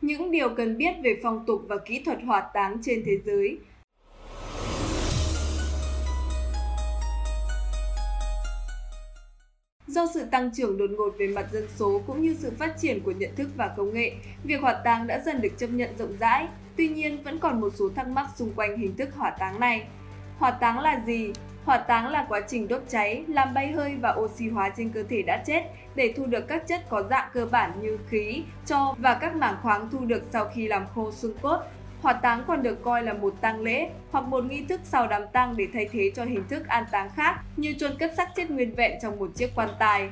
Những điều cần biết về phong tục và kỹ thuật hỏa táng trên thế giới Do sự tăng trưởng đột ngột về mặt dân số cũng như sự phát triển của nhận thức và công nghệ, việc hỏa táng đã dần được chấp nhận rộng rãi. Tuy nhiên, vẫn còn một số thắc mắc xung quanh hình thức hỏa táng này. Hỏa táng là gì? Hỏa táng là quá trình đốt cháy, làm bay hơi và oxy hóa trên cơ thể đã chết để thu được các chất có dạng cơ bản như khí, cho và các mảng khoáng thu được sau khi làm khô xương cốt. Hỏa táng còn được coi là một tang lễ hoặc một nghi thức sau đám tang để thay thế cho hình thức an táng khác như chôn cất xác chết nguyên vẹn trong một chiếc quan tài.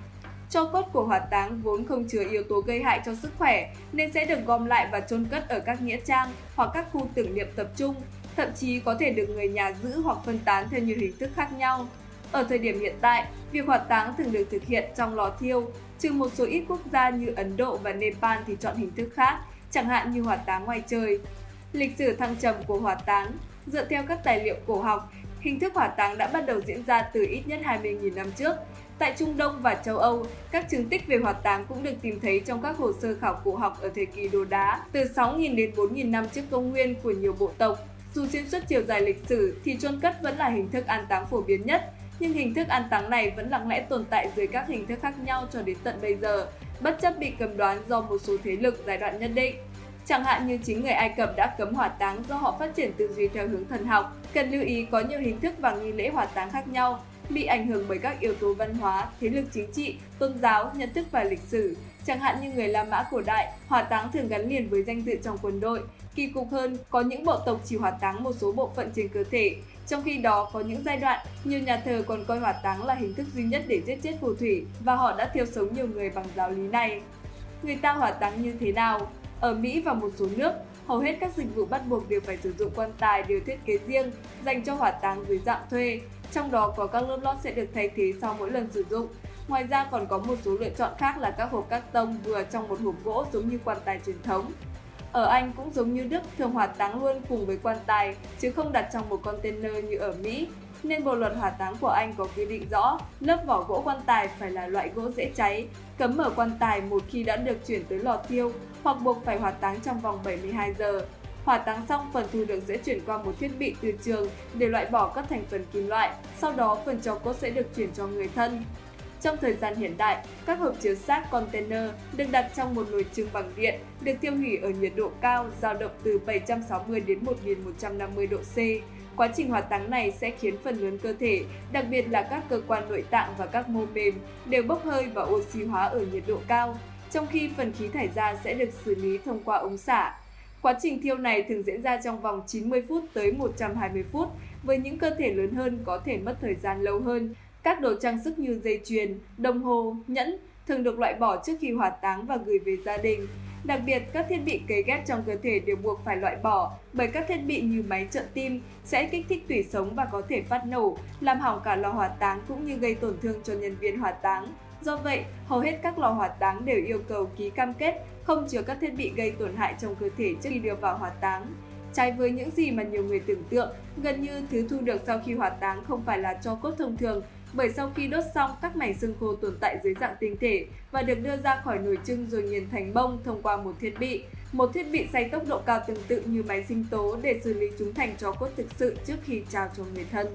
Cho cốt của hỏa táng vốn không chứa yếu tố gây hại cho sức khỏe nên sẽ được gom lại và chôn cất ở các nghĩa trang hoặc các khu tưởng niệm tập trung, thậm chí có thể được người nhà giữ hoặc phân tán theo nhiều hình thức khác nhau. Ở thời điểm hiện tại, việc hỏa táng thường được thực hiện trong lò thiêu, trừ một số ít quốc gia như Ấn Độ và Nepal thì chọn hình thức khác, chẳng hạn như hỏa táng ngoài trời. Lịch sử thăng trầm của hỏa táng Dựa theo các tài liệu cổ học, hình thức hỏa táng đã bắt đầu diễn ra từ ít nhất 20.000 năm trước. Tại Trung Đông và châu Âu, các chứng tích về hỏa táng cũng được tìm thấy trong các hồ sơ khảo cổ học ở thời kỳ đồ đá từ 6.000 đến 4.000 năm trước công nguyên của nhiều bộ tộc. Dù xuyên suốt chiều dài lịch sử thì chôn cất vẫn là hình thức an táng phổ biến nhất, nhưng hình thức an táng này vẫn lặng lẽ tồn tại dưới các hình thức khác nhau cho đến tận bây giờ, bất chấp bị cầm đoán do một số thế lực giai đoạn nhất định. Chẳng hạn như chính người Ai Cập đã cấm hỏa táng do họ phát triển tư duy theo hướng thần học. Cần lưu ý có nhiều hình thức và nghi lễ hỏa táng khác nhau, bị ảnh hưởng bởi các yếu tố văn hóa, thế lực chính trị, tôn giáo, nhận thức và lịch sử. Chẳng hạn như người La Mã cổ đại, hỏa táng thường gắn liền với danh dự trong quân đội. Kỳ cục hơn, có những bộ tộc chỉ hỏa táng một số bộ phận trên cơ thể, trong khi đó có những giai đoạn, nhiều nhà thờ còn coi hỏa táng là hình thức duy nhất để giết chết phù thủy và họ đã thiêu sống nhiều người bằng giáo lý này. Người ta hỏa táng như thế nào? Ở Mỹ và một số nước, hầu hết các dịch vụ bắt buộc đều phải sử dụng quan tài đều thiết kế riêng dành cho hỏa táng dưới dạng thuê, trong đó có các lớp lót sẽ được thay thế sau mỗi lần sử dụng. Ngoài ra còn có một số lựa chọn khác là các hộp cắt tông vừa trong một hộp gỗ giống như quan tài truyền thống. Ở Anh cũng giống như Đức thường hỏa táng luôn cùng với quan tài chứ không đặt trong một container như ở Mỹ nên bộ luật hỏa táng của Anh có quy định rõ lớp vỏ gỗ quan tài phải là loại gỗ dễ cháy, cấm mở quan tài một khi đã được chuyển tới lò thiêu hoặc buộc phải hỏa táng trong vòng 72 giờ. Hỏa táng xong, phần thu được sẽ chuyển qua một thiết bị từ trường để loại bỏ các thành phần kim loại, sau đó phần cho cốt sẽ được chuyển cho người thân. Trong thời gian hiện đại, các hộp chứa xác container được đặt trong một nồi trưng bằng điện, được tiêu hủy ở nhiệt độ cao, dao động từ 760 đến 1150 độ C. Quá trình hỏa táng này sẽ khiến phần lớn cơ thể, đặc biệt là các cơ quan nội tạng và các mô mềm, đều bốc hơi và oxy hóa ở nhiệt độ cao, trong khi phần khí thải ra sẽ được xử lý thông qua ống xả. Quá trình thiêu này thường diễn ra trong vòng 90 phút tới 120 phút, với những cơ thể lớn hơn có thể mất thời gian lâu hơn. Các đồ trang sức như dây chuyền, đồng hồ, nhẫn thường được loại bỏ trước khi hỏa táng và gửi về gia đình. Đặc biệt, các thiết bị cấy ghép trong cơ thể đều buộc phải loại bỏ bởi các thiết bị như máy trợ tim sẽ kích thích tủy sống và có thể phát nổ, làm hỏng cả lò hỏa táng cũng như gây tổn thương cho nhân viên hỏa táng. Do vậy, hầu hết các lò hỏa táng đều yêu cầu ký cam kết không chứa các thiết bị gây tổn hại trong cơ thể trước khi đưa vào hỏa táng. Trái với những gì mà nhiều người tưởng tượng, gần như thứ thu được sau khi hỏa táng không phải là cho cốt thông thường bởi sau khi đốt xong các mảnh xương khô tồn tại dưới dạng tinh thể và được đưa ra khỏi nồi trưng rồi nghiền thành bông thông qua một thiết bị. Một thiết bị xay tốc độ cao tương tự như máy sinh tố để xử lý chúng thành cho cốt thực sự trước khi trao cho người thân.